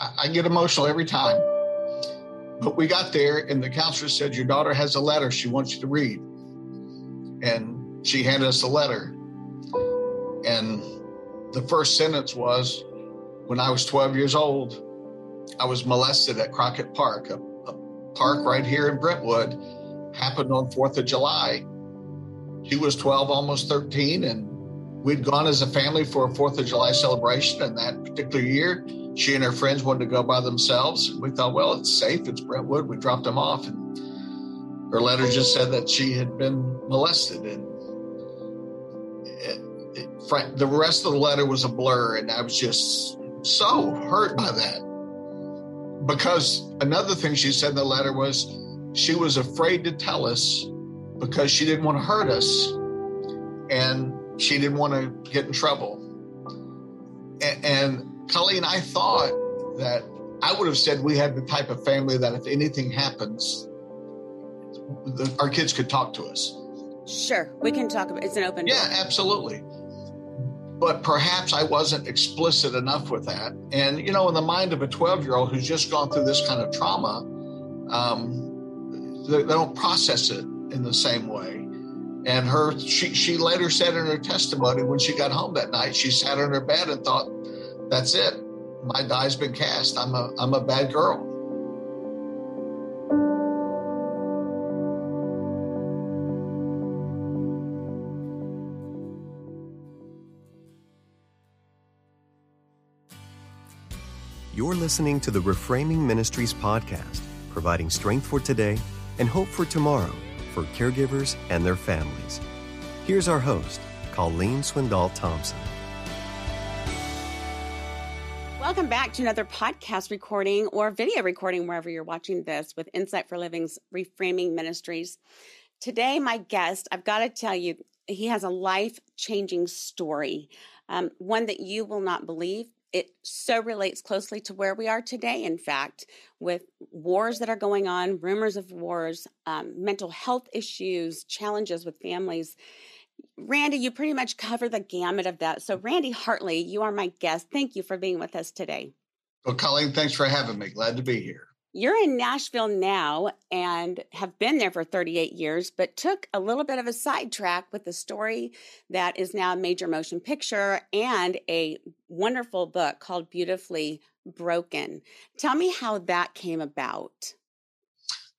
I, get emotional every time. But we got there, and the counselor said, Your daughter has a letter she wants you to read. And she handed us a letter. And the first sentence was, When I was 12 years old, I was molested at Crockett Park, a, a park right here in Brentwood. Happened on 4th of July. She was 12, almost 13, and we'd gone as a family for a 4th of July celebration. And that particular year, she and her friends wanted to go by themselves. We thought, well, it's safe. It's Brentwood. We dropped them off. And her letter just said that she had been molested. And it, it, the rest of the letter was a blur. And I was just so hurt by that. Because another thing she said in the letter was she was afraid to tell us because she didn't want to hurt us. And she didn't want to get in trouble. And, and Colleen, I thought that I would have said we had the type of family that if anything happens, the, our kids could talk to us. Sure, we can talk about. It's an open. Yeah, absolutely. But perhaps I wasn't explicit enough with that. And you know, in the mind of a twelve-year-old who's just gone through this kind of trauma, um, they, they don't process it in the same way. And her, she, she later said in her testimony when she got home that night, she sat on her bed and thought, that's it. My die's been cast. I'm a I'm a bad girl. You're listening to the Reframing Ministries podcast, providing strength for today and hope for tomorrow for caregivers and their families. Here's our host, Colleen Swindoll Thompson. Welcome back to another podcast recording or video recording, wherever you're watching this, with Insight for Living's Reframing Ministries. Today, my guest, I've got to tell you, he has a life changing story, um, one that you will not believe. It so relates closely to where we are today, in fact, with wars that are going on, rumors of wars, um, mental health issues, challenges with families. Randy, you pretty much cover the gamut of that. So, Randy Hartley, you are my guest. Thank you for being with us today. Well, Colleen, thanks for having me. Glad to be here. You're in Nashville now and have been there for 38 years, but took a little bit of a sidetrack with a story that is now a major motion picture and a wonderful book called Beautifully Broken. Tell me how that came about.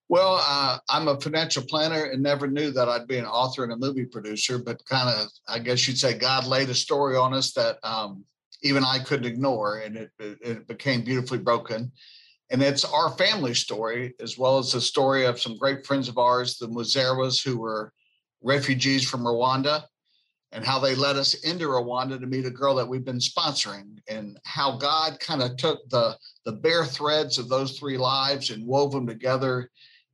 Well, uh, I'm a financial planner and never knew that I'd be an author and a movie producer, but kind of, I guess you'd say God laid a story on us that um, even I couldn't ignore, and it, it, became beautifully broken. And it's our family story, as well as the story of some great friends of ours, the Muzeras, who were refugees from Rwanda, and how they led us into Rwanda to meet a girl that we've been sponsoring, and how God kind of took the the bare threads of those three lives and wove them together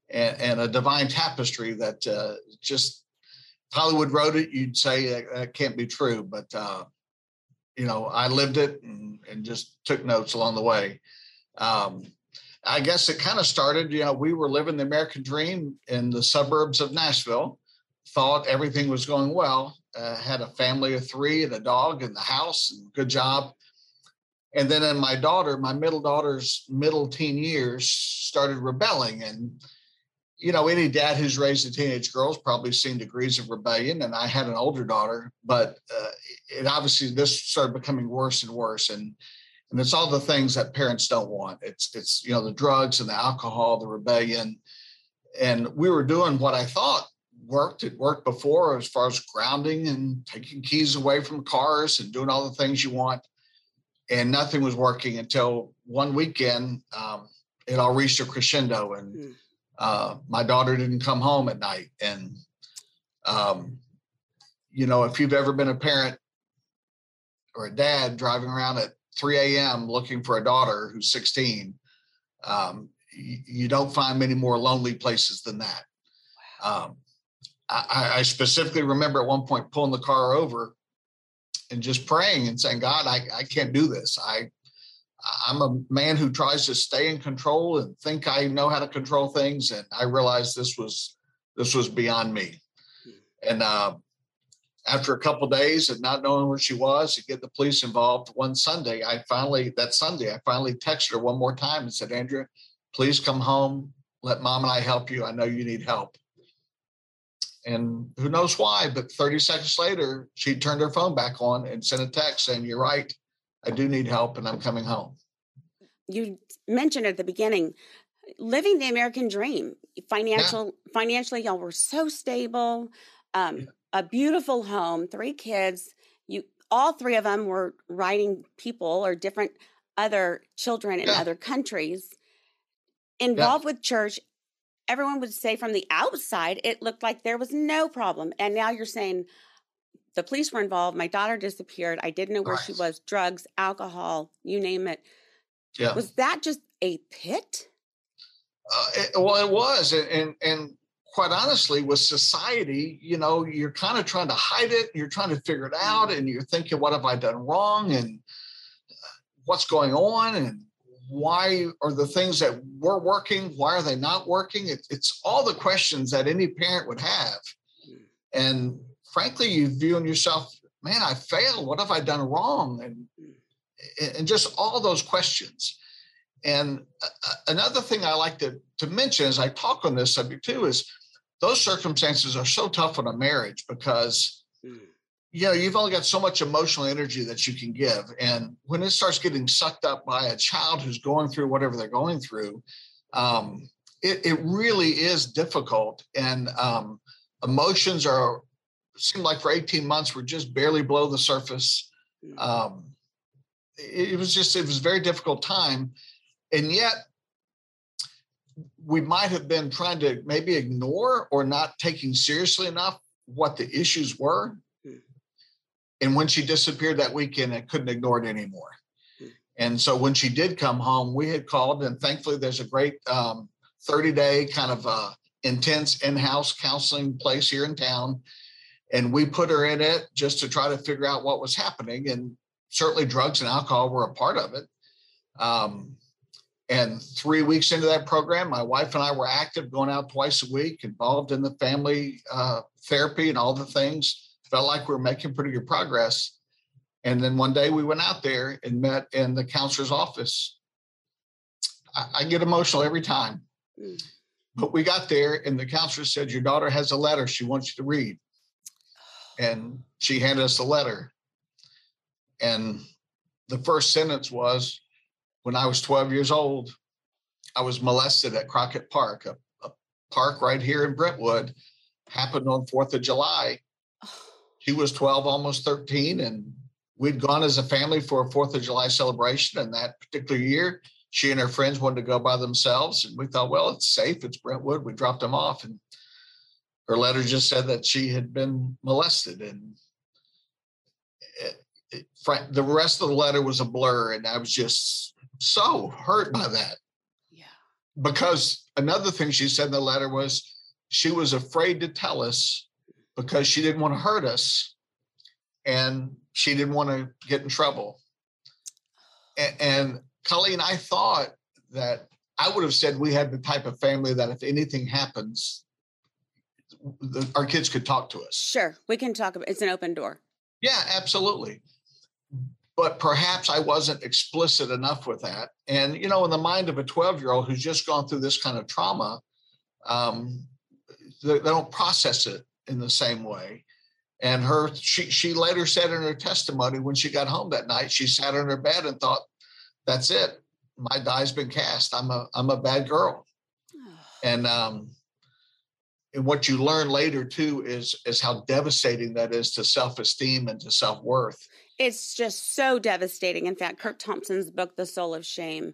and, and a divine tapestry that uh, just Hollywood wrote it, you'd say that, that can't be true. But, uh, you know, I lived it and, and, just took notes along the way. Um, I guess it kind of started, you know, we were living the American dream in the suburbs of Nashville, thought everything was going well, uh, had a family of three and a dog in the house, and good job. And then in my daughter, my middle daughter's middle teen years, started rebelling and you know, any dad who's raised a teenage girl has probably seen degrees of rebellion. And I had an older daughter, but uh, it obviously this started becoming worse and worse. And and it's all the things that parents don't want. It's it's you know the drugs and the alcohol, the rebellion, and we were doing what I thought worked. It worked before as far as grounding and taking keys away from cars and doing all the things you want. And nothing was working until one weekend. Um, it all reached a crescendo and. Mm uh, my daughter didn't come home at night. And, um, you know, if you've ever been a parent or a dad driving around at 3 a.m. looking for a daughter who's 16, um, you, you, don't find many more lonely places than that. Um, I, I, specifically remember at one point pulling the car over and just praying and saying, God, I, I can't do this. I, I'm a man who tries to stay in control and think I know how to control things, and I realized this was this was beyond me. Hmm. And uh, after a couple days of not knowing where she was and get the police involved one sunday i finally that sunday i finally texted her one more time and said andrea please come home. Let mom and i help you. I know you need help. And who knows why but 30 seconds later she turned her phone back on and sent a text saying you're right. I do need help and i'm coming home. You mentioned at the beginning living the american dream. Financial yeah. financially y'all were so stable. Um, yeah a beautiful home, three kids. You all three of them were writing people or different other children in yeah. other countries involved yeah. with church. Everyone would say from the outside, it looked like there was no problem. And now you're saying the police were involved. My daughter disappeared. I didn't know where right. she was drugs, alcohol, you name it. Yeah. Was that just a pit? Uh, it, well, it was. And, and, and quite honestly, with society, you know, you're kind of trying to hide it, you're trying to figure it out, and you're thinking, what have I done wrong? And uh, what's going on? And why are the things that were working, why are they not working? It, it's all the questions that any parent would have. And frankly, you view in yourself, man, I failed. What have I done wrong? And, and just all those questions. And uh, another thing I like to, to mention as I talk on this subject too is those circumstances are so tough in a marriage because mm. you know you've only got so much emotional energy that you can give and when it starts getting sucked up by a child who's going through whatever they're going through um, it, it, really is difficult and um, emotions are seem like for 18 months we're just barely below the surface mm. um, it, it was just it was a very difficult time and yet we might have been trying to maybe ignore or not taking seriously enough what the issues were. Hmm. And when she disappeared that weekend, I couldn't ignore it anymore. Hmm. And so when she did come home, we had called, and thankfully, there's a great um, 30 day kind of uh, intense in house counseling place here in town. And we put her in it just to try to figure out what was happening. And certainly, drugs and alcohol were a part of it. Um, and three weeks into that program, my wife and I were active, going out twice a week, involved in the family uh, therapy and all the things. Felt like we were making pretty good progress. And then one day we went out there and met in the counselor's office. I, I get emotional every time. Mm. But we got there and the counselor said, Your daughter has a letter she wants you to read. And she handed us a letter. And the first sentence was, when I was 12 years old, I was molested at Crockett Park, a, a park right here in Brentwood. Happened on 4th of July. She was 12, almost 13, and we'd gone as a family for a 4th of July celebration. And that particular year, she and her friends wanted to go by themselves. And we thought, well, it's safe. It's Brentwood. We dropped them off. And her letter just said that she had been molested. And it, it, the rest of the letter was a blur. And I was just so hurt by that. Yeah. Because another thing she said in the letter was she was afraid to tell us because she didn't want to hurt us and she didn't want to get in trouble. And, and Colleen, I thought that I would have said we had the type of family that if anything happens, the, our kids could talk to us. Sure, we can talk about. It's an open door. Yeah, absolutely but perhaps I wasn't explicit enough with that. And, you know, in the mind of a 12 year old who's just gone through this kind of trauma, um, they, they, don't process it in the same way. And her, she, she later said in her testimony when she got home that night, she sat in her bed and thought, that's it. My die's been cast. I'm a, I'm a bad girl. and, um, and what you learn later too is is how devastating that is to self-esteem and to self-worth it's just so devastating. In fact, Curt Thompson's book, The Soul of Shame,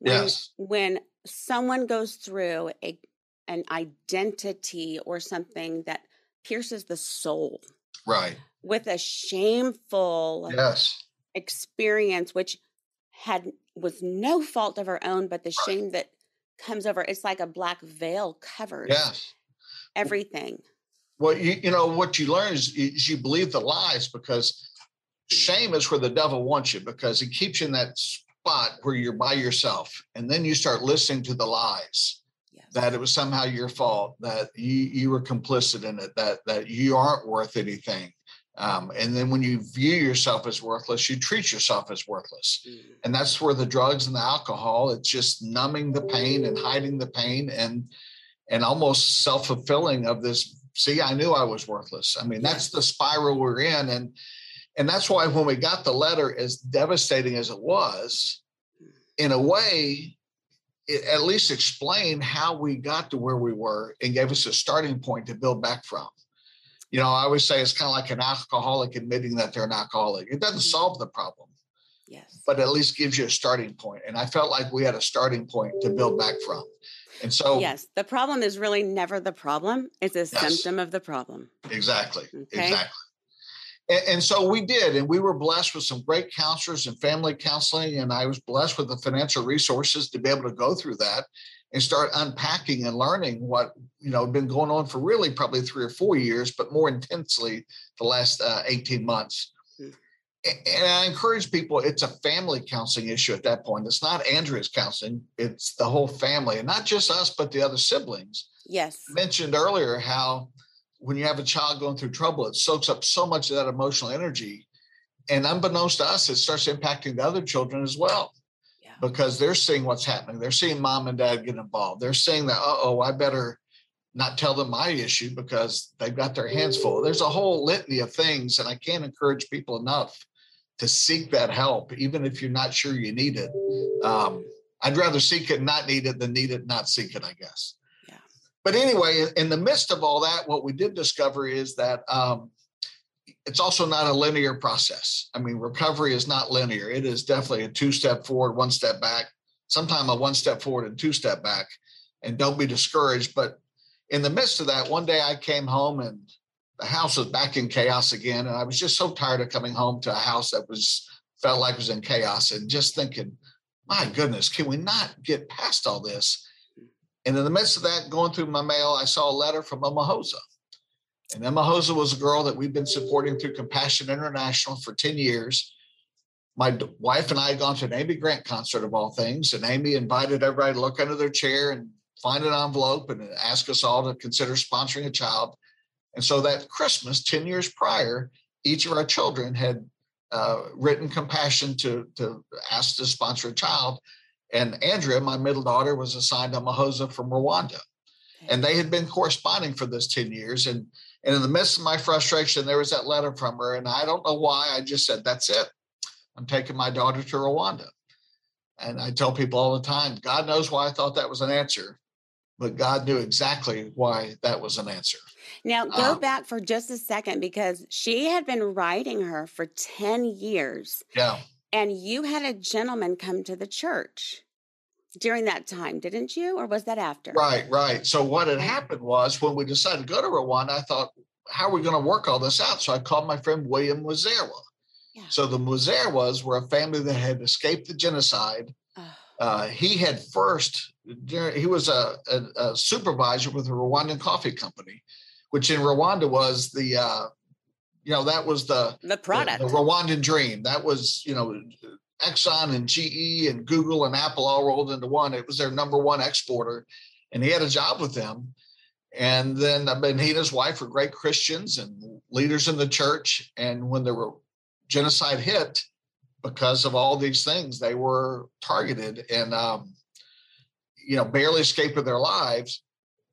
when, yes. when someone goes through a an identity or something that pierces the soul. Right. With a shameful yes. experience, which had was no fault of her own, but the right. shame that comes over, it's like a black veil covers yes. everything. Well, you, you know, what you learn is you, you believe the lies because shame is where the devil wants you because he keeps you in that spot where you're by yourself and then you start listening to the lies yes. that it was somehow your fault that you you were complicit in it that that you aren't worth anything Um, and then when you view yourself as worthless, you treat yourself as worthless. Mm. And that's where the drugs and the alcohol, it's just numbing the pain and hiding the pain and and almost self-fulfilling of this. See, I knew I was worthless. I mean, that's the spiral we're in. And and that's why when we got the letter, as devastating as it was, in a way, it at least explained how we got to where we were and gave us a starting point to build back from. You know, I always say it's kind of like an alcoholic admitting that they're an alcoholic. It doesn't mm-hmm. solve the problem, Yes. but at least gives you a starting point. And I felt like we had a starting point to build back from. And so, yes, the problem is really never the problem. It's a Yes. symptom of the problem. exactly, Okay. exactly. And, and so we did, and we were blessed with some great counselors and family counseling. And I was blessed with the financial resources to be able to go through that and start unpacking and learning what you know had been going on for really probably three or four years, but more intensely the last uh, 18 months. And I encourage people, it's a family counseling issue at that point. It's not Andrea's counseling, it's the whole family, and not just us, but the other siblings. Yes. I mentioned earlier how when you have a child going through trouble, it soaks up so much of that emotional energy. And unbeknownst to us, it starts impacting the other children as well Yeah. because they're seeing what's happening. They're seeing mom and dad get involved. They're seeing that, uh oh, I better not tell them my issue because they've got their hands full. There's a whole litany of things, and I can't encourage people enough to seek that help, even if you're not sure you need it. Um, I'd rather seek it and not need it than need it and not seek it, I guess. But anyway, in the midst of all that, what we did discover is that um, it's also not a linear process. I mean, recovery is not linear. It is definitely a two step forward, one step back, sometime a one step forward and two step back. And don't be discouraged. But in the midst of that, one day I came home and the house was back in chaos again. And I was just so tired of coming home to a house that was felt like was in chaos and just thinking, my goodness, can we not get past all this? And in the midst of that, going through my mail, I saw a letter from Emma Hosa. And Emma Hosa was a girl that we've been supporting through Compassion International for 10 years. My wife and I had gone to an Amy Grant concert of all things, and Amy invited everybody to look under their chair and find an envelope and ask us all to consider sponsoring a child. And so that Christmas, 10 years prior, each of our children had uh, written compassion to, to ask to sponsor a child. And Andrea, my middle daughter, was assigned a Mahosa from Rwanda. And they had been corresponding for those 10 years. And, and in the midst of my frustration, there was that letter from her. And I don't know why. I just said, that's it. I'm taking my daughter to Rwanda. And I tell people all the time, God knows why I thought that was an answer, but God knew exactly why that was an answer. Now go Um, back for just a second because she had been writing her for 10 years Yeah. and you had a gentleman come to the church during that time, didn't you? Or was that after? Right, right. So what had happened was when we decided to go to Rwanda, I thought, how are we going to work all this out? So I called my friend William Muzerwa. Yeah. So the Muzerwas were a family that had escaped the genocide. Oh, Uh, he had first, he was a, a, a supervisor with the Rwandan Coffee Company, which in Rwanda was the, uh, you know, that was the, the the, product. the Rwandan dream. That was, you know, Exxon and GE and Google and Apple all rolled into one. It was their number one exporter, and he had a job with them. And then I mean, he and his wife were great Christians and leaders in the church. And when the genocide hit, because of all these things, they were targeted and, um, you know, barely escaped with their lives.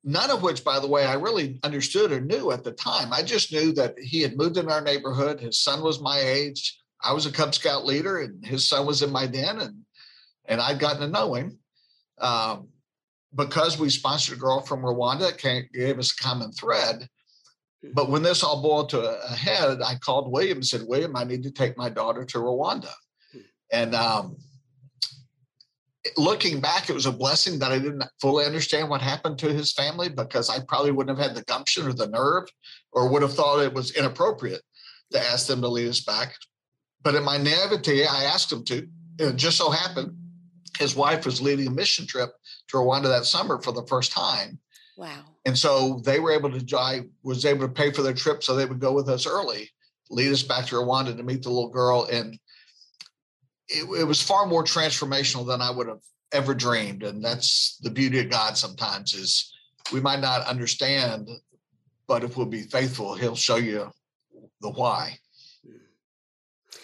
None of which, by the way, I really understood or knew at the time. I just knew that he had moved in our neighborhood. His son was my age. I was a Cub Scout leader, and his son was in my den, and and I'd gotten to know him. Um, because we sponsored a girl from Rwanda, it gave us a common thread. But when this all boiled to a a head, I called William and said, William, I need to take my daughter to Rwanda. And um, looking back, it was a blessing that I didn't fully understand what happened to his family because I probably wouldn't have had the gumption or the nerve or would have thought it was inappropriate to ask them to lead us back. But in my naivety, I asked him to. It just so happened his wife was leading a mission trip to Rwanda that summer for the first time. wow. And so they were able to, I was able to pay for their trip so they would go with us early, lead us back to Rwanda to meet the little girl. And it, it was far more transformational than I would have ever dreamed. And that's the beauty of God sometimes is we might not understand, but if we'll be faithful, he'll show you the why.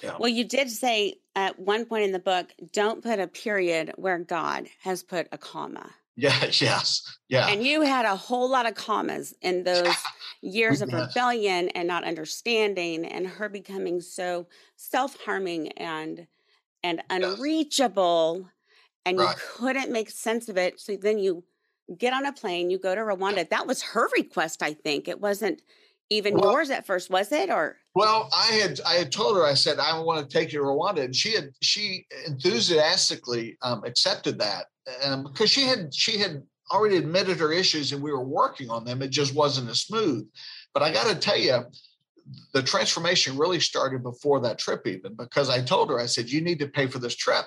Yeah. Well, you did say at one point in the book, don't put a period where God has put a comma. Yeah, yes. Yeah. And you had a whole lot of commas in those oh, years of yes. rebellion and not understanding and her becoming so self-harming and and unreachable yes. and right. you couldn't make sense of it. So then you get on a plane, you go to Rwanda. That was her request, I think. It wasn't even well, yours at first, was it? Or well, I had I had told her I said I want to take you to Rwanda, and she had she enthusiastically um, accepted that um, because she had she had already admitted her issues and we were working on them. It just wasn't as smooth. But I got to tell you, the transformation really started before that trip, even because I told her I said you need to pay for this trip,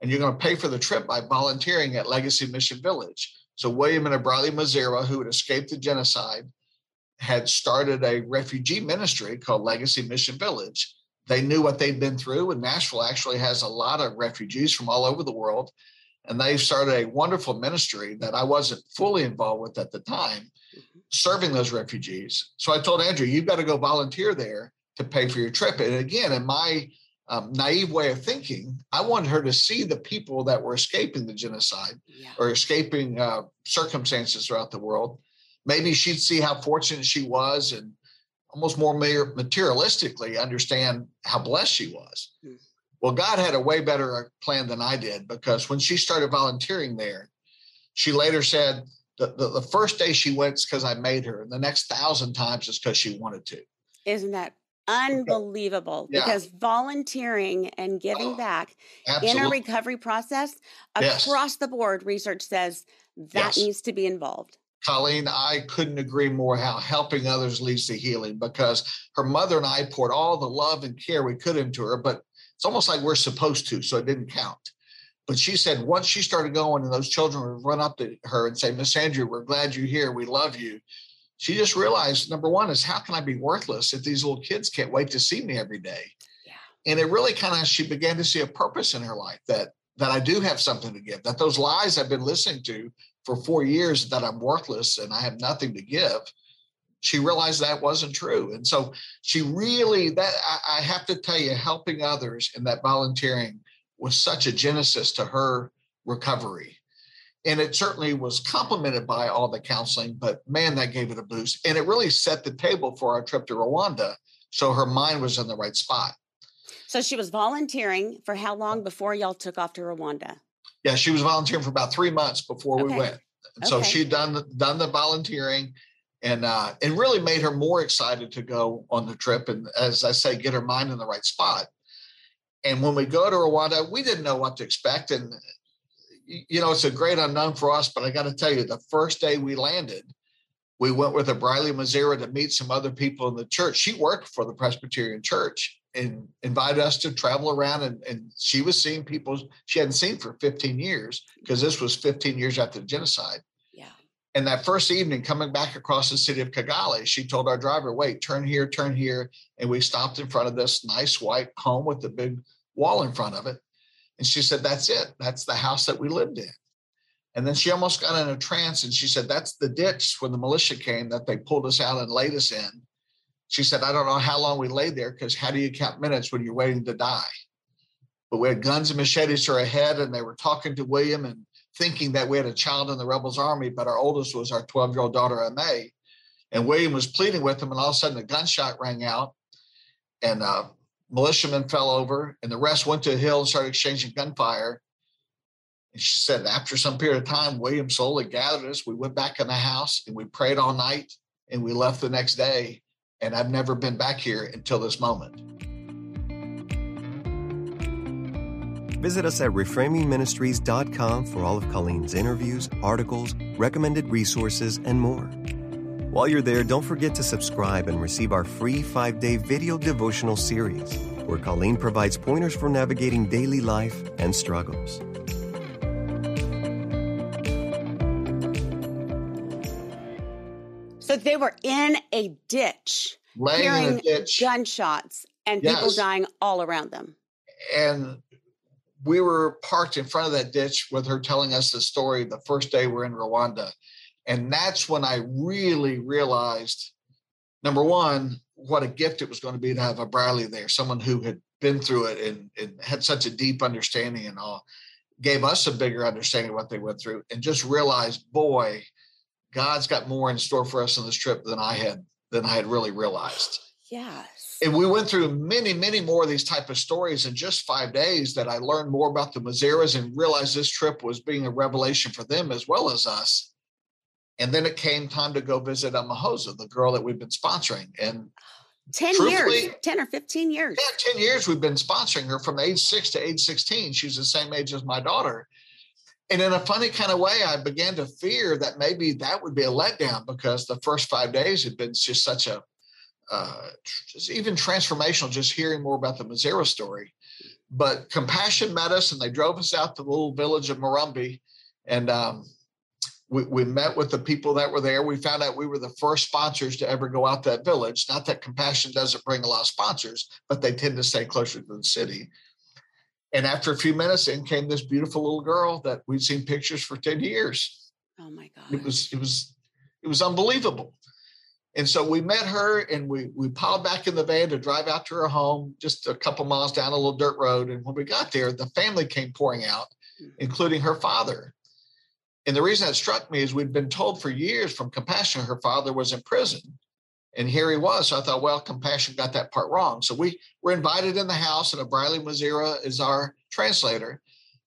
and you're going to pay for the trip by volunteering at Legacy Mission Village. So William and Abrali Mazera, who had escaped the genocide, had started a refugee ministry called Legacy Mission Village. They knew what they'd been through, and Nashville actually has a lot of refugees from all over the world. And they started a wonderful ministry that I wasn't fully involved with at the time, mm-hmm. serving those refugees. So I told Andrea, you've got to go volunteer there to pay for your trip. And again, in my um, naive way of thinking, I wanted her to see the people that were escaping the genocide yeah. or escaping uh, circumstances throughout the world maybe she'd see how fortunate she was and almost more materialistically understand how blessed she was. Well, God had a way better uh, plan than I did because when she started volunteering there, she later said the, the, the first day she went because I made her, and the next thousand times is because she wanted to. Isn't that unbelievable? Yeah. Because volunteering and giving oh, back absolutely. in a recovery process across yes. the board, research says that yes. needs to be involved. Colleen, I couldn't agree more how helping others leads to healing because her mother and I poured all the love and care we could into her, but it's almost like we're supposed to, so it didn't count. But she said once she started going and those children would run up to her and say, Miss Andrea, we're glad you're here. We love you. She just realized number one is how can I be worthless if these little kids can't wait to see me every day? Yeah. And it really kind of she began to see a purpose in her life that that I do have something to give, that those lies I've been listening to for four years that I'm worthless and I have nothing to give. She realized that wasn't true. And so she really, that I, I have to tell you, helping others and that volunteering was such a genesis to her recovery. And it certainly was complemented by all the counseling, but man, that gave it a boost. And it really set the table for our trip to Rwanda. So her mind was in the right spot. So she was volunteering for how long before y'all took off to Rwanda? Yeah, she was volunteering for about three months before okay. we went. Okay. So she'd done the, done the volunteering, and uh, it really made her more excited to go on the trip. And as I say, get her mind in the right spot. And when we go to Rwanda, we didn't know what to expect, and you know it's a great unknown for us. But I got to tell you, the first day we landed, we went with a Briley Mazera to meet some other people in the church. She worked for the Presbyterian Church, and invited us to travel around and, and she was seeing people she hadn't seen for 15 years because this was 15 years after the genocide. Yeah. And that first evening coming back across the city of kigali she told our driver wait turn here turn here and we stopped in front of this nice white home with the big wall in front of it. And she said that's it. That's the house that we lived in. And then she almost got in a trance and she said that's the ditch when the militia came that they pulled us out and laid us in she said, I don't know how long we lay there because how do you count minutes when you're waiting to die? But we had guns and machetes to our head, and they were talking to William and thinking that we had a child in the rebels' army, but our oldest was our 12 year old daughter, May. And William was pleading with them, and all of a sudden a gunshot rang out, and uh, militiamen fell over, and the rest went to a hill and started exchanging gunfire. And she said, after some period of time, William slowly gathered us. We went back in the house and we prayed all night, and we left the next day and I've never been back here until this moment. Visit us at reframingministries.com for all of Colleen's interviews, articles, recommended resources, and more. While you're there, don't forget to subscribe and receive our free five day video devotional series, where Colleen provides pointers for navigating daily life and struggles. They were in a ditch, laying hearing in a ditch. gunshots and yes. people dying all around them. And we were parked in front of that ditch with her telling us the story the first day we're in Rwanda. And that's when I really realized number one, what a gift it was going to be to have a Briley there, someone who had been through it and, and had such a deep understanding and all, gave us a bigger understanding of what they went through, and just realized, boy, God's got more in store for us on this trip than I had than I had really realized. Yes. And we went through many, many more of these type of stories in just five days that I learned more about the Mazzeras and realized this trip was being a revelation for them as well as us. And then it came time to go visit uh, Amahosa, the girl that we've been sponsoring. And 10 years, 10 or 15 years. Yeah, 10 years we've been sponsoring her from age six to age 16. She's the same age as my daughter. And in a funny kind of way, I began to fear that maybe that would be a letdown because the first five days had been just such a, uh, just even transformational, just hearing more about the Mazzera story. But compassion met us and they drove us out to the little village of Murrumbee. And um, we, we met with the people that were there. We found out we were the first sponsors to ever go out that village. Not that compassion doesn't bring a lot of sponsors, but they tend to stay closer to the city. And after a few minutes, in came this beautiful little girl that we'd seen pictures for 10 years. Oh my God. It was, it was, it was unbelievable. And so we met her and we we piled back in the van to drive out to her home, just a couple miles down a little dirt road. And when we got there, the family came pouring out, mm-hmm. including her father. And the reason that struck me is we'd been told for years from Compassion her father was in prison. And here he was. So I thought, well, Compassion got that part wrong. So we were invited in the house, and Briley Mazzera is our translator.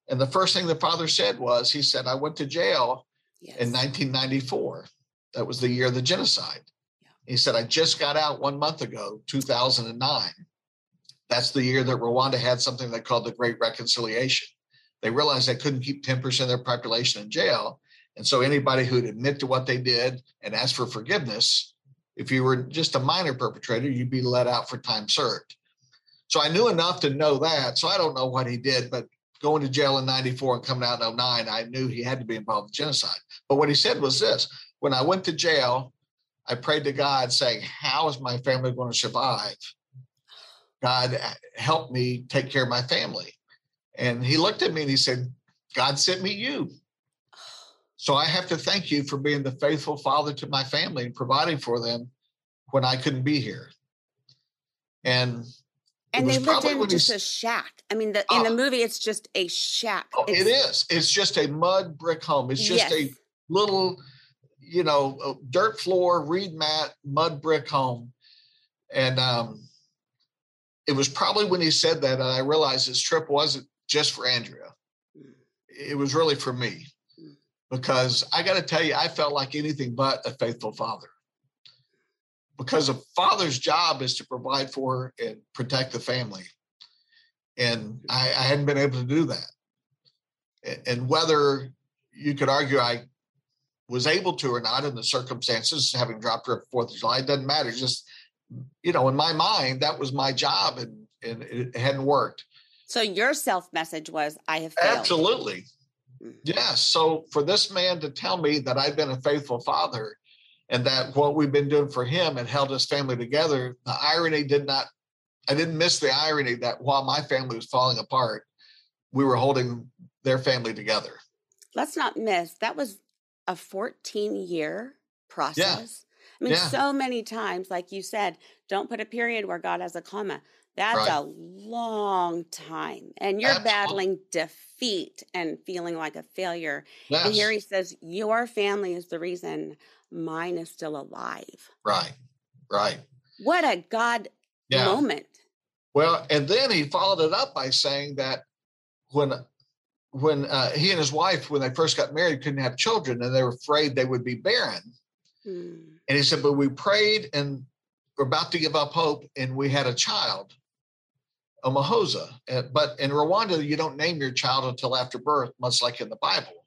And the first thing the father said was, he said, I went to jail yes. in 1994. That was the year of the genocide. Yeah. He said, I just got out one month ago, 2009. That's the year that Rwanda had something they called the Great Reconciliation. They realized they couldn't keep 10% of their population in jail. And so anybody who'd admit to what they did and ask for forgiveness if you were just a minor perpetrator, you'd be let out for time served. So I knew enough to know that. So I don't know what he did, but going to jail in 94 and coming out in 09, I knew he had to be involved in genocide. But what he said was this when I went to jail, I prayed to God saying, How is my family going to survive? God, uh, help me take care of my family. And he looked at me and he said, God sent me you. So I have to thank you for being the faithful father to my family and providing for them when I couldn't be here. And and they lived in just a shack. I mean, the, in the ah. movie, it's just a shack. Oh, it's, it is. It's just a mud brick home. It's just yes. a little, you know, dirt floor, reed mat, mud brick home. And um, it was probably when he said that, and I realized this trip wasn't just for Andrea. It was really for me because I got to tell you, I felt like anything but a faithful father. Because a father's job is to provide for and protect the family. And I, I hadn't been able to do that. And whether you could argue I was able to or not in the circumstances, having dropped her at Fourth of July, it doesn't matter. Just, you know, in my mind, that was my job and, and it hadn't worked. So your self message was, I have failed. Absolutely. Mm-hmm. Yes. So for this man to tell me that I've been a faithful father and that what we've been doing for him had held his family together, the irony did not, I didn't miss the irony that while my family was falling apart, we were holding their family together. Let's not miss that was a 14 year process. Yeah. I mean, yeah. so many times, like you said, don't put a period where God has a comma. That's right. a long time. And you're Absolutely. battling defeat and feeling like a failure. Yes. And here he says, Your family is the reason mine is still alive. Right. Right. What a God yeah. moment. Well, and then he followed it up by saying that when when uh, he and his wife, when they first got married, couldn't have children, and they were afraid they would be barren. Hmm. And he said, but we prayed and we're about to give up hope, and we had a child a Mahosa. But in Rwanda, you don't name your child until after birth, much like in the Bible.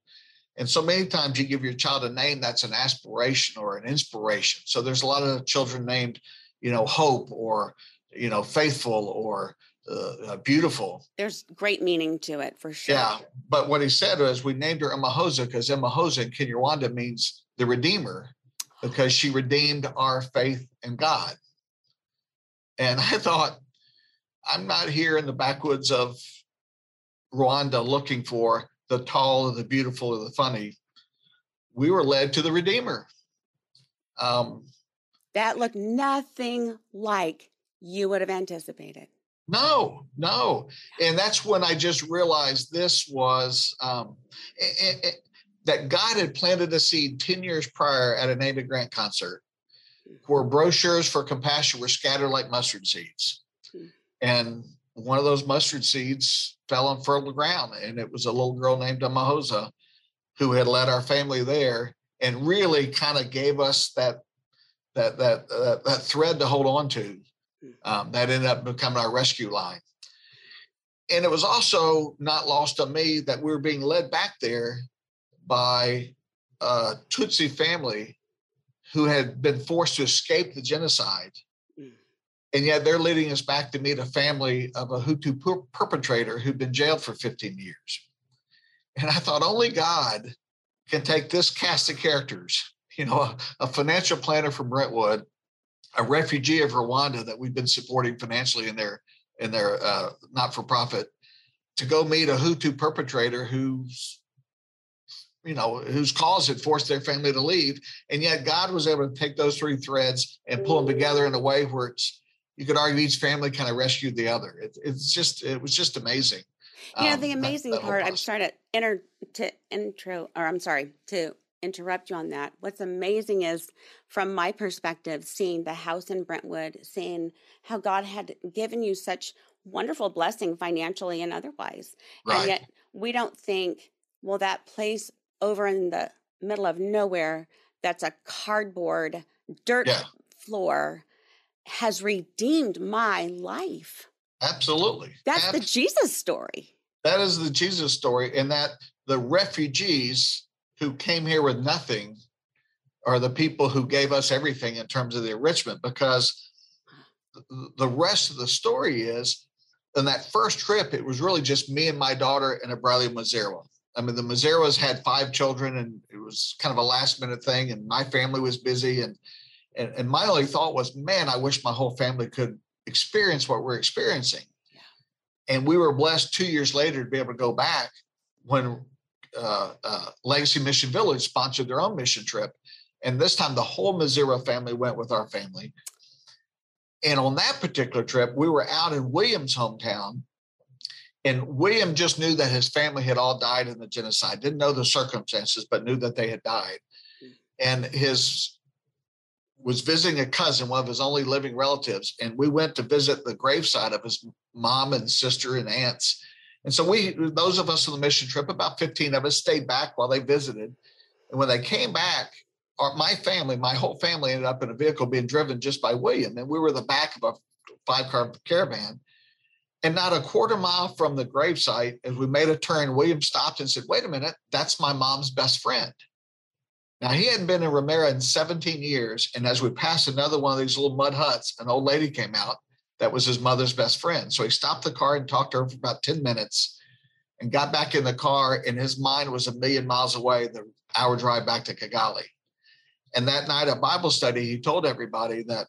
And so many times you give your child a name that's an aspiration or an inspiration. So there's a lot of children named, you know, Hope or, you know, Faithful or uh, uh Beautiful. There's great meaning to it for sure. Yeah. But what he said was we named her Imahosa because Imahosa in Kinyarwanda means the Redeemer because she redeemed our faith in God. And I thought, I'm not here in the backwoods of Rwanda looking for the tall or the beautiful or the funny. We were led to the Redeemer. Um, That looked nothing like you would have anticipated. No, no. And that's when I just realized this was um, it, it, that God had planted a seed 10 years prior at an Amy Grant concert where brochures for compassion were scattered like mustard seeds. And one of those mustard seeds fell on fertile ground, and it was a little girl named Amahosa who had led our family there and really kind of gave us that that that uh, that thread to hold on to. Hmm. Um, that ended up becoming our rescue line. And it was also not lost on me that we were being led back there by a Tutsi family who had been forced to escape the genocide. And yet they're leading us back to meet a family of a Hutu per- perpetrator who'd been jailed for 15 years. And I thought only God can take this cast of characters, you know, a, a financial planner from Brentwood, a refugee of Rwanda that we've been supporting financially in their in their uh, not-for-profit, to go meet a Hutu perpetrator who's you know, whose cause had forced their family to leave. And yet God was able to take those three threads and pull them together in a way where it's, you could argue each family kind of rescued the other. It, it's just, it was just amazing. You know, the um, amazing that, that part, I'm sorry to enter to intro, or I'm sorry to interrupt you on that. What's amazing is from my perspective, seeing the house in Brentwood, seeing how God had given you such wonderful blessing financially and otherwise. Right. And yet we don't think, well, that place over in the middle of nowhere that's a cardboard dirt yeah. floor has redeemed my life. Absolutely. That's the Jesus story. That is the Jesus story. And that the refugees who came here with nothing are the people who gave us everything in terms of the enrichment because the rest of the story is in that first trip, it was really just me and my daughter and a brother Mazerwa. I mean, the Mazeras had five children, and it was kind of a last minute thing. And my family was busy, and and, and my only thought was, man, I wish my whole family could experience what we're experiencing. Yeah. And we were blessed two years later to be able to go back when uh, uh, Legacy Mission Village sponsored their own mission trip, and this time the whole Mazera family went with our family. And on that particular trip, we were out in Williams' hometown and William just knew that his family had all died in the genocide, didn't know the circumstances, but knew that they had died. Hmm. And his was visiting a cousin, one of his only living relatives, and we went to visit the graveside of his mom and sister and aunts. And so we, those of us on the mission trip, about 15 of us stayed back while they visited. And when they came back, our, my family, my whole family ended up in a vehicle being driven just by William. And we were the back of a five car caravan. And not a quarter mile from the gravesite, as we made a turn, William stopped and said, Wait a minute, that's my mom's best friend. Now, he hadn't been in Ramera in 17 years. And as we passed another one of these little mud huts, an old lady came out that was his mother's best friend. So he stopped the car and talked to her for about 10 minutes and got back in the car. And his mind was a million miles away, the hour drive back to Kigali. And that night at Bible study, he told everybody that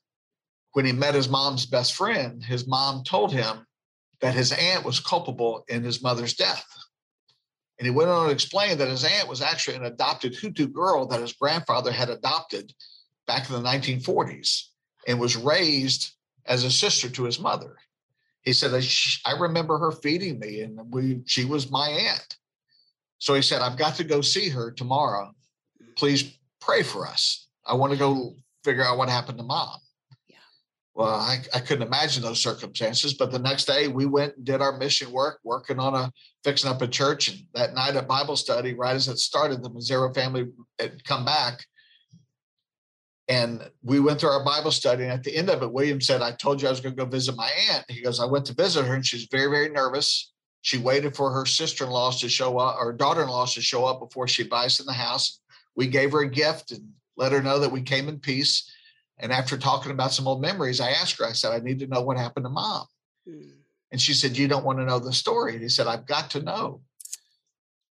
when he met his mom's best friend, his mom told him that his aunt was culpable in his mother's death. And he went on to explain that his aunt was actually an adopted Hutu girl that his grandfather had adopted back in the 1940s and was raised as a sister to his mother. He said, I remember her feeding me and we, she was my aunt. So he said, I've got to go see her tomorrow. Please pray for us. I want to go figure out what happened to mom. Well, I, I couldn't imagine those circumstances. But the next day we went and did our mission work, working on a fixing up a church. And that night at Bible study, right as it started, the Mazzaro family had come back. And we went through our Bible study. And at the end of it, William said, I told you I was going to go visit my aunt. He goes, I went to visit her and she's very, very nervous. She waited for her sister in laws to show up or daughter in laws to show up before she buys in the house. We gave her a gift and let her know that we came in peace. And after talking about some old memories, I asked her, I said, I need to know what happened to mom. Mm. And she said, You don't want to know the story. And he said, I've got to know.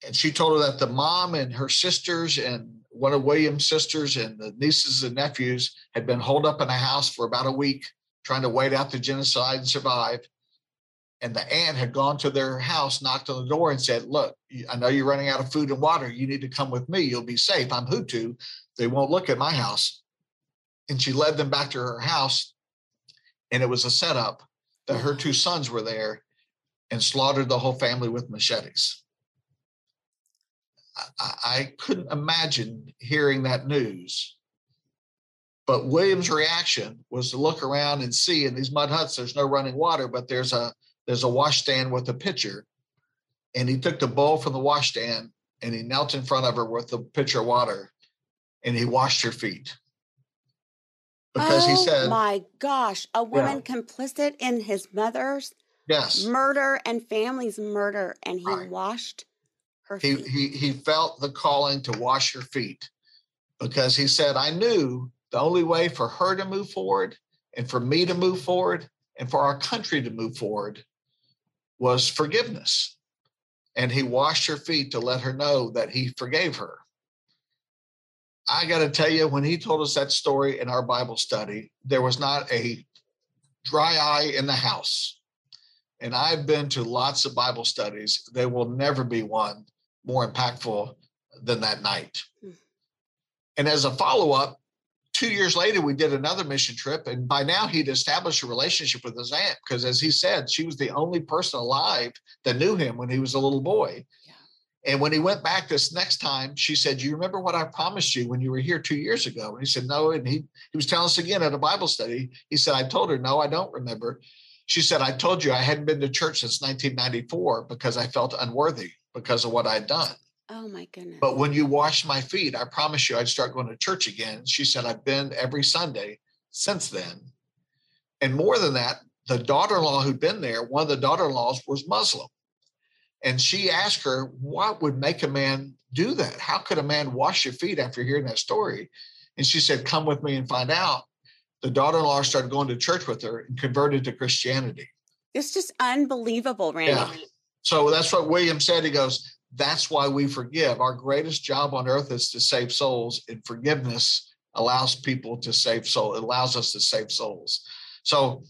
And she told her that the mom and her sisters and one of William's sisters and the nieces and nephews had been holed up in a house for about a week trying to wait out the genocide and survive. And the aunt had gone to their house, knocked on the door, and said, Look, I know you're running out of food and water. You need to come with me. You'll be safe. I'm Hutu. They won't look at my house. And she led them back to her house. And it was a setup that her two sons were there and slaughtered the whole family with machetes. I, I couldn't imagine hearing that news. But William's reaction was to look around and see in these mud huts, there's no running water, but there's a there's a washstand with a pitcher. And he took the bowl from the washstand and he knelt in front of her with the pitcher of water and he washed her feet. Because oh, he said, My gosh, a woman yeah. complicit in his mother's yes. murder and family's murder, and he right. washed her feet. He, he, he felt the calling to wash her feet because he said, I knew the only way for her to move forward and for me to move forward and for our country to move forward was forgiveness. And he washed her feet to let her know that he forgave her. I got to tell you, when he told us that story in our Bible study, there was not a dry eye in the house. And I've been to lots of Bible studies. There will never be one more impactful than that night. Hmm. And as a follow up, two years later, we did another mission trip. And by now, he'd established a relationship with his aunt because, as he said, she was the only person alive that knew him when he was a little boy. And when he went back this next time, she said, Do You remember what I promised you when you were here two years ago? And he said, No. And he, he was telling us again at a Bible study. He said, I told her, No, I don't remember. She said, I told you I hadn't been to church since 1994 because I felt unworthy because of what I'd done. Oh my goodness. But when you washed my feet, I promise you I'd start going to church again. She said, I've been every Sunday since then. And more than that, the daughter in law who'd been there, one of the daughter in laws was Muslim. And she asked her, What would make a man do that? How could a man wash your feet after hearing that story? And she said, Come with me and find out. The daughter in law started going to church with her and converted to Christianity. It's just unbelievable, Randy. Yeah. So that's what William said. He goes, That's why we forgive. Our greatest job on earth is to save souls, and forgiveness allows people to save souls. It allows us to save souls. So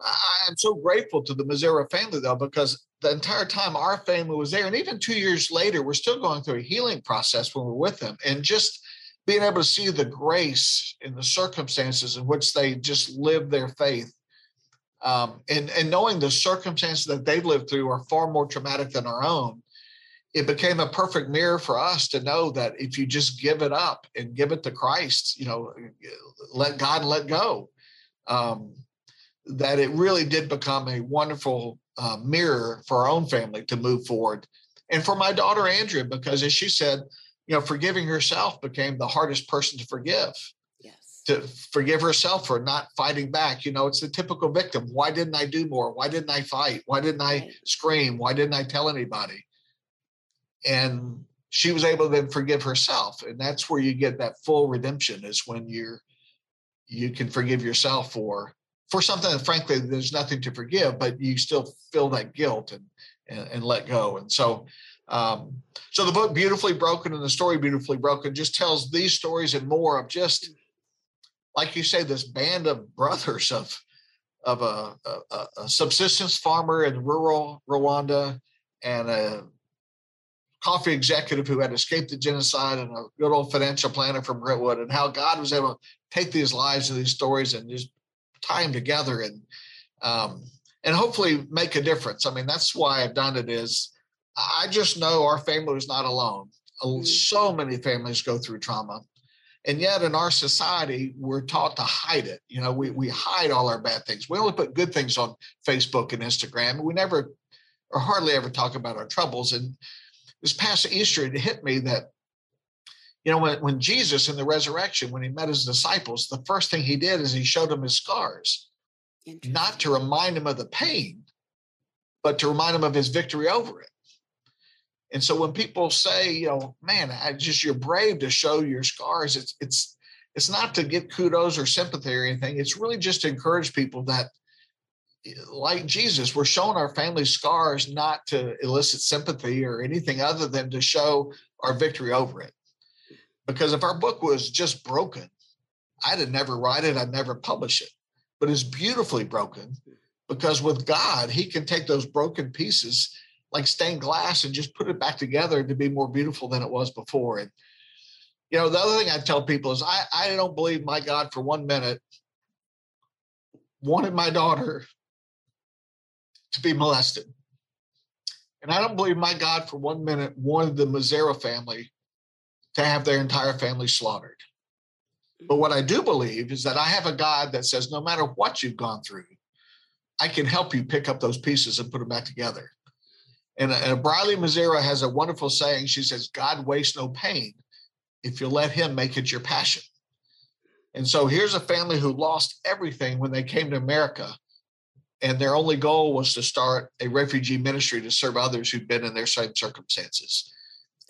I'm so grateful to the Mazzara family, though, because the entire time our family was there. And even two years later, we're still going through a healing process when we're with them. And just being able to see the grace in the circumstances in which they just live their faith. Um, and, and knowing the circumstances that they've lived through are far more traumatic than our own, it became a perfect mirror for us to know that if you just give it up and give it to Christ, you know, let God let go, um, that it really did become a wonderful uh, mirror for our own family to move forward. And for my daughter, Andrea, because as she said, you know, forgiving herself became the hardest person to forgive. Yes. To forgive herself for not fighting back. You know, it's the typical victim. Why didn't I do more? Why didn't I fight? Why didn't I scream? Why didn't I tell anybody? And she was able to then forgive herself. And that's where you get that full redemption is when you're you can forgive yourself for for something that frankly there's nothing to forgive, but you still feel that guilt and and, and let go. And so um, so the book beautifully broken and the story beautifully broken just tells these stories and more of just like you say this band of brothers of of a, a, a subsistence farmer in rural rwanda and a coffee executive who had escaped the genocide and a good old financial planner from Brentwood, and how God was able to take these lives and these stories and just them together and um, and hopefully make a difference. I mean, that's why I've done it. Is I just know our family was not alone. Mm-hmm. So many families go through trauma, and yet in our society we're taught to hide it. You know, we we hide all our bad things. We only put good things on Facebook and Instagram. We never or hardly ever talk about our troubles. And this past Easter, it hit me that you know, when, when Jesus in the resurrection, when he met his disciples, the first thing he did is he showed them his scars, not to remind him of the pain, but to remind him of his victory over it. And so when people say, you know, man, I just you're brave to show your scars, it's it's it's not to get kudos or sympathy or anything. It's really just to encourage people that like Jesus, we're showing our family scars not to elicit sympathy or anything other than to show our victory over it. Because if our book was just broken, I'd have never write it, I'd never publish it. But it's beautifully broken because with God, He can take those broken pieces like stained glass and just put it back together to be more beautiful than it was before. And you know, the other thing I tell people is I, I don't believe my God for one minute wanted my daughter to be molested. And I don't believe my God for one minute wanted the Mazzara family to have their entire family slaughtered. But what I mm-hmm. do believe is that I have a God that says, no matter what you've gone through, I can help you pick up those pieces and put them back together. And, uh, and Briley Mazzara has a wonderful saying. She says, God wastes no pain if you let him make it your passion. And so here's a family who lost everything when they came to America. And their only goal was to start a refugee ministry to serve others who'd been in their same circumstances.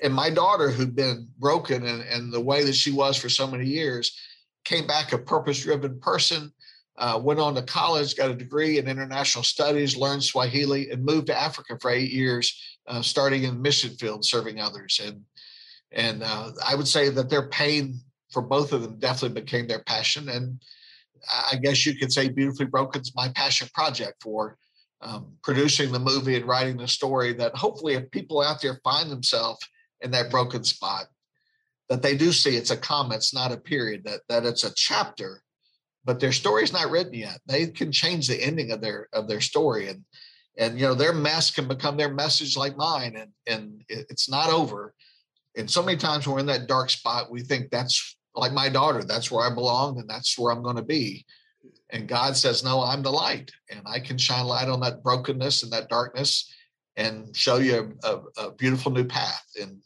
And my daughter, who'd been broken and, and the way that she was for so many years, came back a purpose driven person, uh, went on to college, got a degree in international studies, learned Swahili, and moved to Africa for eight years, uh, starting in the mission field, serving others. And and uh, I would say that their pain for both of them definitely became their passion. And I guess you could say Beautifully Broken is my passion project for um, producing the movie and writing the story that hopefully if people out there find themselves in that broken spot, that they do see it's a comma, it's not a period, that, that it's a chapter, but their story is not written yet. They can change the ending of their of their story. And and you know, their mess can become their message like mine. And and it's not over and so many times we're in that dark spot, we think that's like my daughter, that's where I belong and that's where I'm going to be. And God says, No, I'm the light, and I can shine light on that brokenness and that darkness and show you a, a, a beautiful new path. And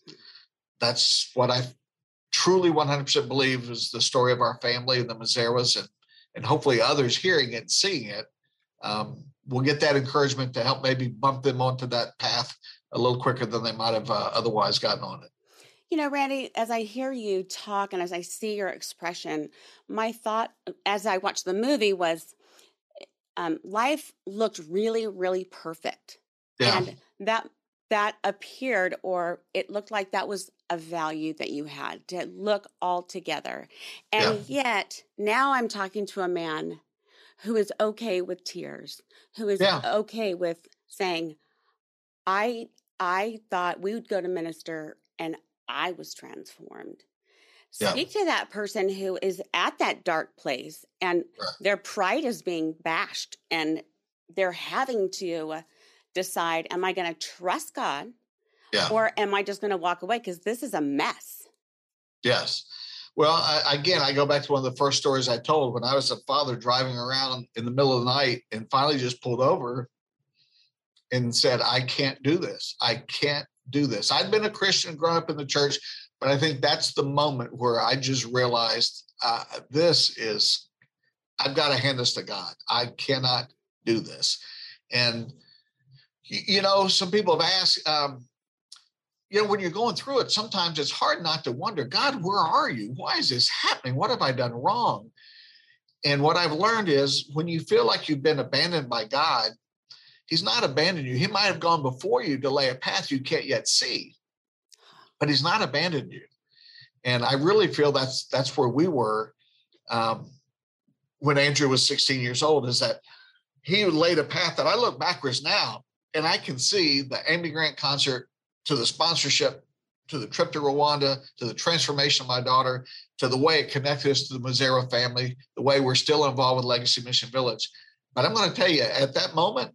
that's what I truly 100% believe is the story of our family and the Mazzaras, and, and hopefully others hearing it and seeing it um, will get that encouragement to help maybe bump them onto that path a little quicker than they might have uh, otherwise gotten on it. You know, Randy, as I hear you talk and as I see your expression, my thought uh, as I watched the movie was um, life looked really, really perfect. Yeah. And that that appeared or it looked like that was a value that you had to look all together. And yeah. yet now I'm talking to a man who is okay with tears, who is yeah. okay with saying, I I thought we would go to minister and I was transformed. Yeah. Speak to that person who is at that dark place and right. their pride is being bashed and they're having to decide am I going to trust God yeah. or am I just going to walk away? Because this is a mess. Yes. Well, I, again, I go back to one of the first stories I told when I was a father driving around in the middle of the night and finally just pulled over and said, I can't do this. I can't do this. I'd been a Christian, grown up in the church, but I think that's the moment where I just realized uh, this is, I've got to hand this to God. I cannot do this. And, you know, some people have asked, um, you know, when you're going through it, sometimes it's hard not to wonder, God, where are you? Why is this happening? What have I done wrong? And what I've learned is when you feel like you've been abandoned by God, He's not abandoned you. He might have gone before you to lay a path you can't yet see, but he's not abandoned you. And I really feel that's that's where we were um, when Andrea was 16 years old. Is that he laid a path that I look backwards now and I can see the Amy Grant concert to the sponsorship to the trip to Rwanda, to the transformation of my daughter, to the way it connected us to the Mazzara family, the way we're still involved with Legacy Mission Village. But I'm going to tell you, at that moment,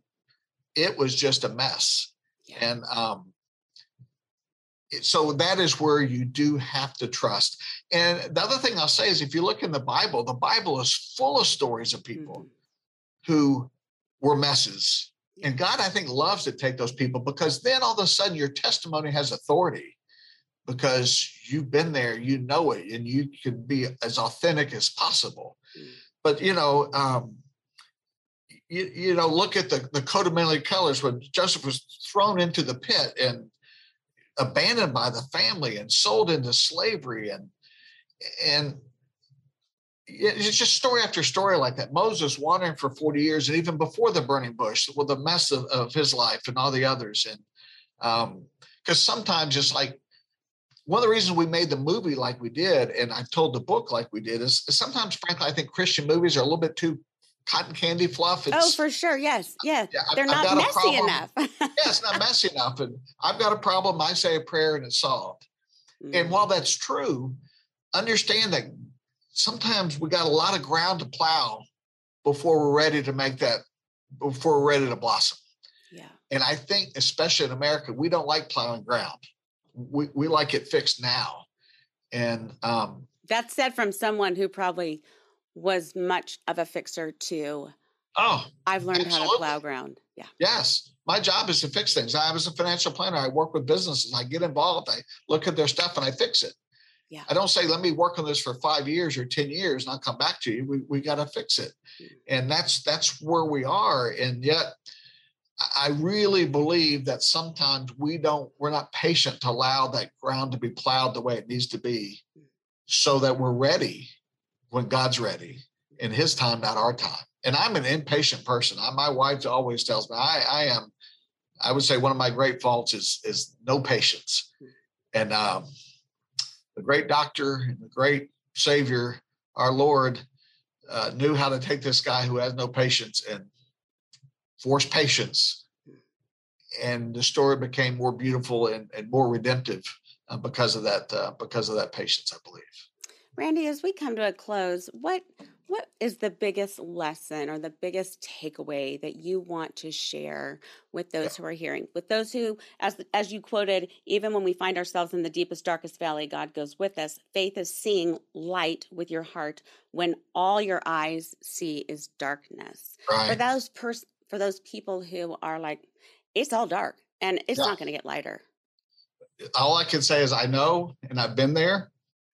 it was just a mess. Yeah. And um, so that is where you do have to trust. And the other thing I'll say is if you look in the Bible, the Bible is full of stories of people mm-hmm. who were messes. And God, I think, loves to take those people because then all of a sudden your testimony has authority because you've been there, you know it, and you can be as authentic as possible. But, you know, um, you, you know, look at the, the coat of many colors when Joseph was thrown into the pit and abandoned by the family and sold into slavery and and it's just story after story like that. Moses wandering for 40 years, and even before the burning bush, with the mess of, of his life and all the others. And um, because um, sometimes it's like one of the reasons we made the movie like we did, and I've told the book like we did, is, is sometimes, frankly, I think Christian movies are a little bit too cotton candy fluff. Oh, it's, oh, for sure. Yes. Yes. Yeah, They're I've, not I've messy enough. yeah, it's not messy enough. And I've got a problem. I say a prayer and it's solved. Mm. And while that's true, understand that sometimes we got a lot of ground to plow before we're ready to make that, before we're ready to blossom. Yeah. And I think, especially in America, we don't like plowing ground. We, we like it fixed now. And um, that's said from someone who probably was much of a fixer too. Oh, I've learned absolutely. how to plow ground. Yeah. Yes. My job is to fix things. I was a financial planner. I work with businesses. I get involved. I look at their stuff and I fix it. Yeah. I don't say, let me work on this for five years or 10 years and I'll come back to you. We, we got to fix it. Mm. And that's, that's where we are. And yet I really believe that sometimes we don't, we're not patient to allow that ground to be plowed the way it needs to be so that we're ready when God's ready in his time, not our time. And I'm an impatient person. I, my wife always tells me I, I am, I would say one of my great faults is, is no patience. And um, the great doctor and the great savior, our Lord, uh, knew how to take this guy who has no patience and force patience. And the story became more beautiful and, and more redemptive uh, because of that. Uh, because of that patience, I believe. Randy, as we come to a close, what what is the biggest lesson or the biggest takeaway that you want to share with those who are hearing? With those who, as as you quoted, even when we find ourselves in the deepest, darkest valley, God goes with us. Faith is seeing light with your heart when all your eyes see is darkness. Right. For those pers- for those people who are like, it's all dark and it's yeah. not going to get lighter. All I can say is I know and I've been there,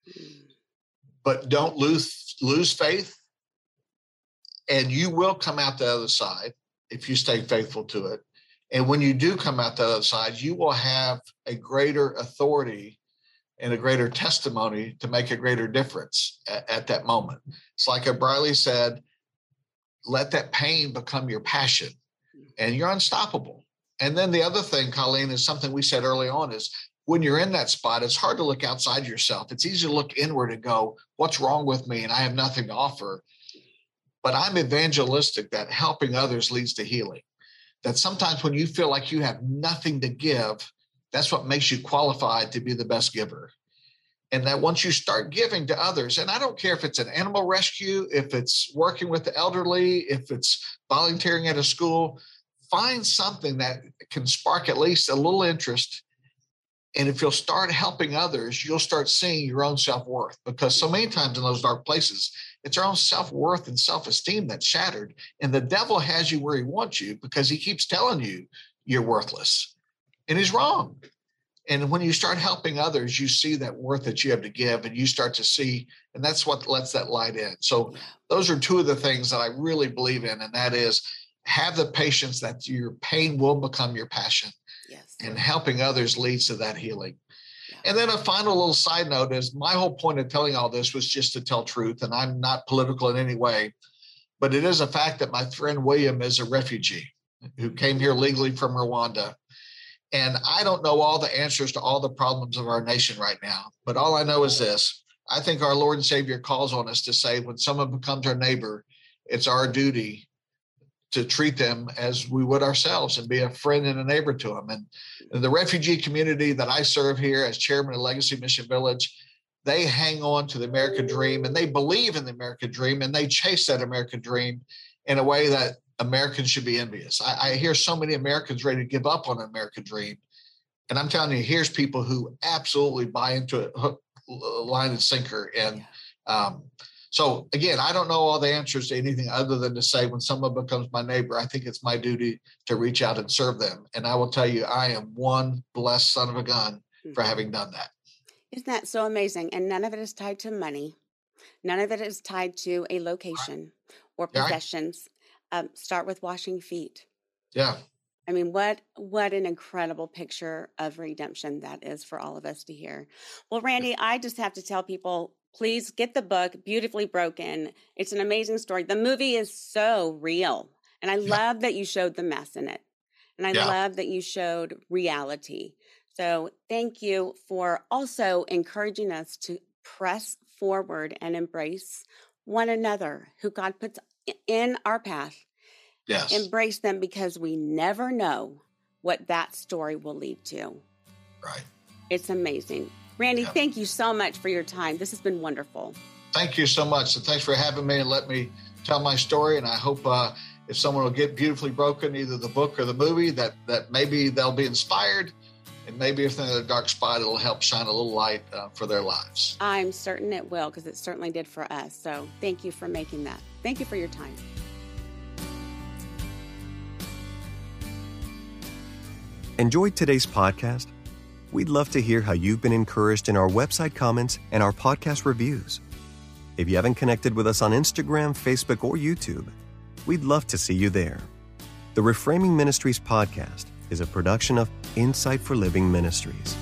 mm. but don't lose lose faith, and you will come out the other side if you stay faithful to it. And when you do come out the other side, you will have a greater authority and a greater testimony to make a greater difference at, at that moment. It's like O'Briley said, let that pain become your passion and you're unstoppable. And then the other thing, Colleen, is something we said early on is when you're in that spot, it's hard to look outside yourself. It's easy to look inward and go, what's wrong with me? And I have nothing to offer. But I'm evangelistic that helping others leads to healing. That sometimes when you feel like you have nothing to give, that's what makes you qualified to be the best giver and that once you start giving to others and i don't care if it's an animal rescue if it's working with the elderly if it's volunteering at a school find something that can spark at least a little interest and if you'll start helping others you'll start seeing your own self-worth because so many times in those dark places it's our own self-worth and self-esteem that's shattered and the devil has you where he wants you because he keeps telling you you're worthless and he's wrong. And when you start helping others you see that worth that you have to give and you start to see and that's what lets that light in. So those are two of the things that i really believe in and that is have the patience that your pain will become your passion yes. and helping others leads to that healing and then a final little side note is my whole point of telling all this was just to tell truth and i'm not political in any way but it is a fact that my friend william is a refugee who came here legally from rwanda. And I don't know all the answers to all the problems of our nation right now, but all I know is this. I think our Lord and Savior calls on us to say, when someone becomes our neighbor, it's our duty to treat them as we would ourselves and be a friend and a neighbor to them. And the refugee community that I serve here as chairman of Legacy Mission Village, they hang on to the American dream and they believe in the American dream and they chase that American dream in a way that Americans should be envious. I, I, hear so many Americans ready to give up on an American dream. And I'm telling you, here's people who absolutely buy into it, hook, line, and sinker. And um, so, again, I don't know all the answers to anything other than to say when someone becomes my neighbor, I think it's my duty to reach out and serve them. And I will tell you, I am one blessed son of a gun for mm-hmm. having done that. Isn't that so amazing? And none of it is tied to money, none of it is tied to a location or possessions um, start with washing feet. Yeah. I mean, what what an incredible picture of redemption that is for all of us to hear. Well, Randy, I just have to tell people, please get the book, Beautifully Broken. It's an amazing story. The movie is so real. And I yeah. love that you showed the mess in it. And I yeah. love that you showed reality. So thank you for also encouraging us to press forward and embrace one another who God puts in our path. Yes. Embrace them because we never know what that story will lead to. Right. It's amazing. Randy, yeah. thank you so much for your time. This has been wonderful. Thank you so much. And thanks for having me and let me tell my story. And I hope uh, if someone will get beautifully broken, either the book or the movie, that that maybe they'll be inspired, and maybe if they're in a dark spot, it'll help shine a little light uh, for their lives. I'm certain it will, because it certainly did for us. So thank you for making that. Thank you for your time. Enjoyed today's podcast? We'd love to hear how you've been encouraged in our website comments and our podcast reviews. If you haven't connected with us on Instagram, Facebook, or YouTube, we'd love to see you there. The Reframing Ministries podcast is a production of Insight for Living Ministries.